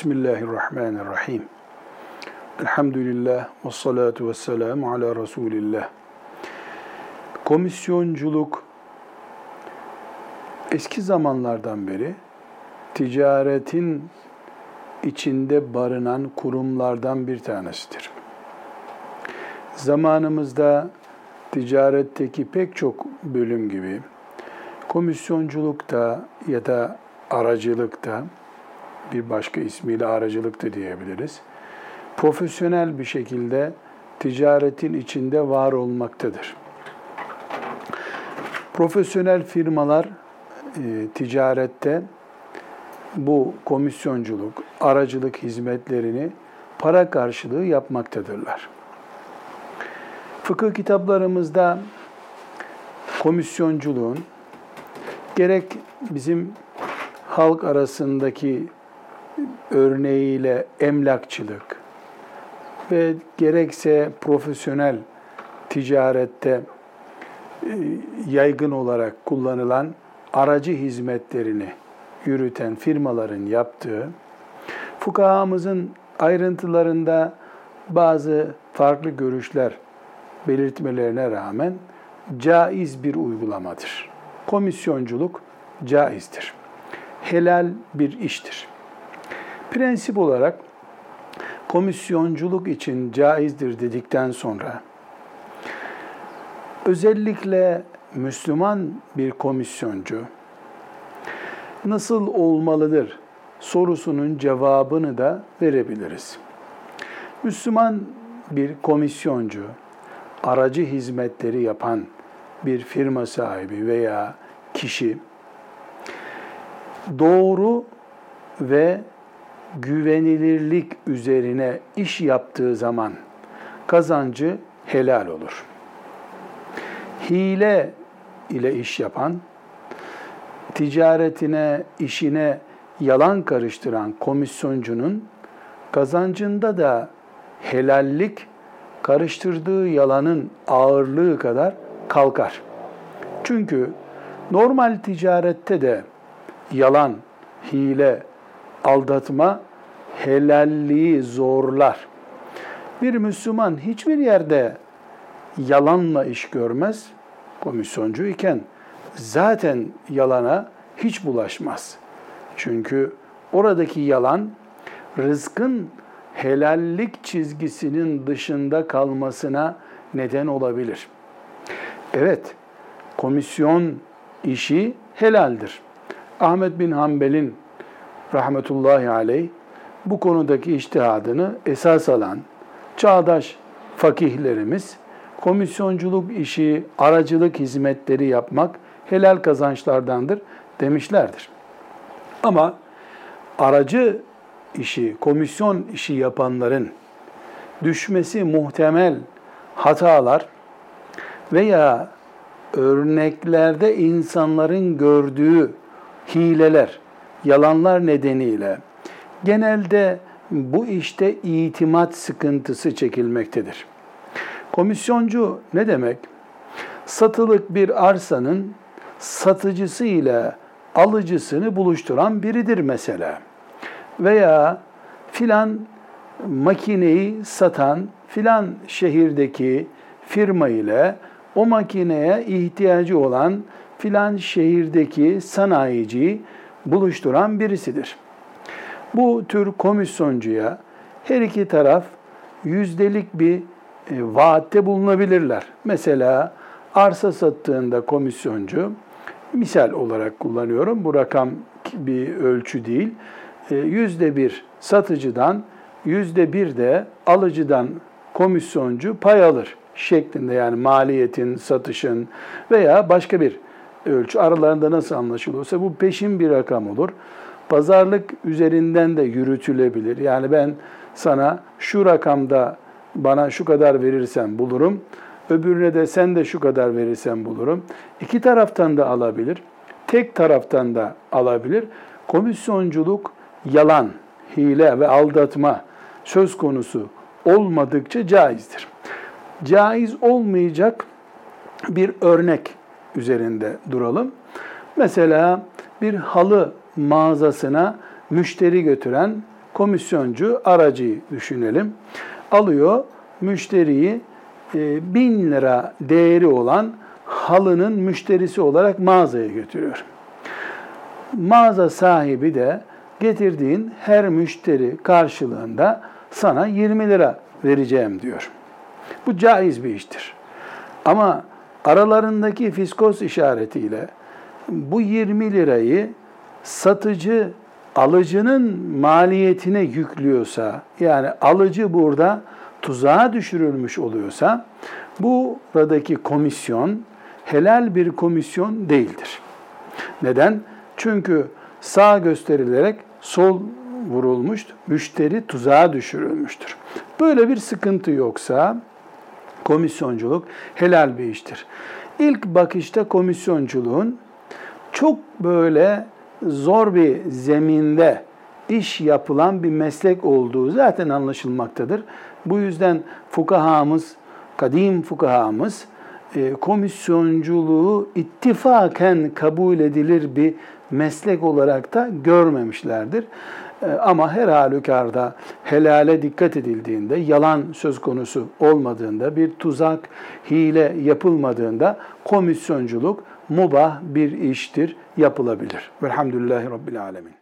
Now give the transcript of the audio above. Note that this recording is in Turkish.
Bismillahirrahmanirrahim. Elhamdülillah ve salatu ve selamu ala Resulillah. Komisyonculuk eski zamanlardan beri ticaretin içinde barınan kurumlardan bir tanesidir. Zamanımızda ticaretteki pek çok bölüm gibi komisyonculukta ya da aracılıkta bir başka ismiyle aracılık da diyebiliriz. Profesyonel bir şekilde ticaretin içinde var olmaktadır. Profesyonel firmalar e, ticarette bu komisyonculuk, aracılık hizmetlerini para karşılığı yapmaktadırlar. Fıkıh kitaplarımızda komisyonculuğun gerek bizim halk arasındaki örneğiyle emlakçılık ve gerekse profesyonel ticarette e, yaygın olarak kullanılan aracı hizmetlerini yürüten firmaların yaptığı, fukahamızın ayrıntılarında bazı farklı görüşler belirtmelerine rağmen caiz bir uygulamadır. Komisyonculuk caizdir. Helal bir iştir. Prensip olarak komisyonculuk için caizdir dedikten sonra özellikle Müslüman bir komisyoncu nasıl olmalıdır sorusunun cevabını da verebiliriz. Müslüman bir komisyoncu, aracı hizmetleri yapan bir firma sahibi veya kişi doğru ve güvenilirlik üzerine iş yaptığı zaman kazancı helal olur. Hile ile iş yapan, ticaretine, işine yalan karıştıran komisyoncunun kazancında da helallik karıştırdığı yalanın ağırlığı kadar kalkar. Çünkü normal ticarette de yalan, hile, aldatma helalliği zorlar. Bir Müslüman hiçbir yerde yalanla iş görmez. Komisyoncu iken zaten yalana hiç bulaşmaz. Çünkü oradaki yalan rızkın helallik çizgisinin dışında kalmasına neden olabilir. Evet, komisyon işi helaldir. Ahmet bin Hanbel'in rahmetullahi aleyh bu konudaki iştihadını esas alan çağdaş fakihlerimiz komisyonculuk işi, aracılık hizmetleri yapmak helal kazançlardandır demişlerdir. Ama aracı işi, komisyon işi yapanların düşmesi muhtemel hatalar veya örneklerde insanların gördüğü hileler, yalanlar nedeniyle genelde bu işte itimat sıkıntısı çekilmektedir. Komisyoncu ne demek? Satılık bir arsanın satıcısı ile alıcısını buluşturan biridir mesela. Veya filan makineyi satan filan şehirdeki firma ile o makineye ihtiyacı olan filan şehirdeki sanayiciyi buluşturan birisidir. Bu tür komisyoncuya her iki taraf yüzdelik bir e, vaatte bulunabilirler. Mesela arsa sattığında komisyoncu, misal olarak kullanıyorum, bu rakam bir ölçü değil, e, yüzde bir satıcıdan, yüzde bir de alıcıdan komisyoncu pay alır şeklinde yani maliyetin, satışın veya başka bir ölçü aralarında nasıl anlaşılıyorsa bu peşin bir rakam olur. Pazarlık üzerinden de yürütülebilir. Yani ben sana şu rakamda bana şu kadar verirsen bulurum. Öbürüne de sen de şu kadar verirsen bulurum. İki taraftan da alabilir. Tek taraftan da alabilir. Komisyonculuk yalan, hile ve aldatma söz konusu olmadıkça caizdir. Caiz olmayacak bir örnek üzerinde duralım. Mesela bir halı mağazasına müşteri götüren komisyoncu aracıyı düşünelim. Alıyor müşteriyi e, bin lira değeri olan halının müşterisi olarak mağazaya götürüyor. Mağaza sahibi de getirdiğin her müşteri karşılığında sana 20 lira vereceğim diyor. Bu caiz bir iştir. Ama aralarındaki fiskos işaretiyle bu 20 lirayı satıcı alıcının maliyetine yüklüyorsa, yani alıcı burada tuzağa düşürülmüş oluyorsa, buradaki komisyon helal bir komisyon değildir. Neden? Çünkü sağ gösterilerek sol vurulmuş, müşteri tuzağa düşürülmüştür. Böyle bir sıkıntı yoksa komisyonculuk helal bir iştir. İlk bakışta komisyonculuğun çok böyle zor bir zeminde iş yapılan bir meslek olduğu zaten anlaşılmaktadır. Bu yüzden fukahamız, kadim fukahamız e, komisyonculuğu ittifaken kabul edilir bir meslek olarak da görmemişlerdir. E, ama her halükarda helale dikkat edildiğinde, yalan söz konusu olmadığında, bir tuzak, hile yapılmadığında komisyonculuk mubah bir iştir, yapılabilir. Velhamdülillahi Rabbil Alemin.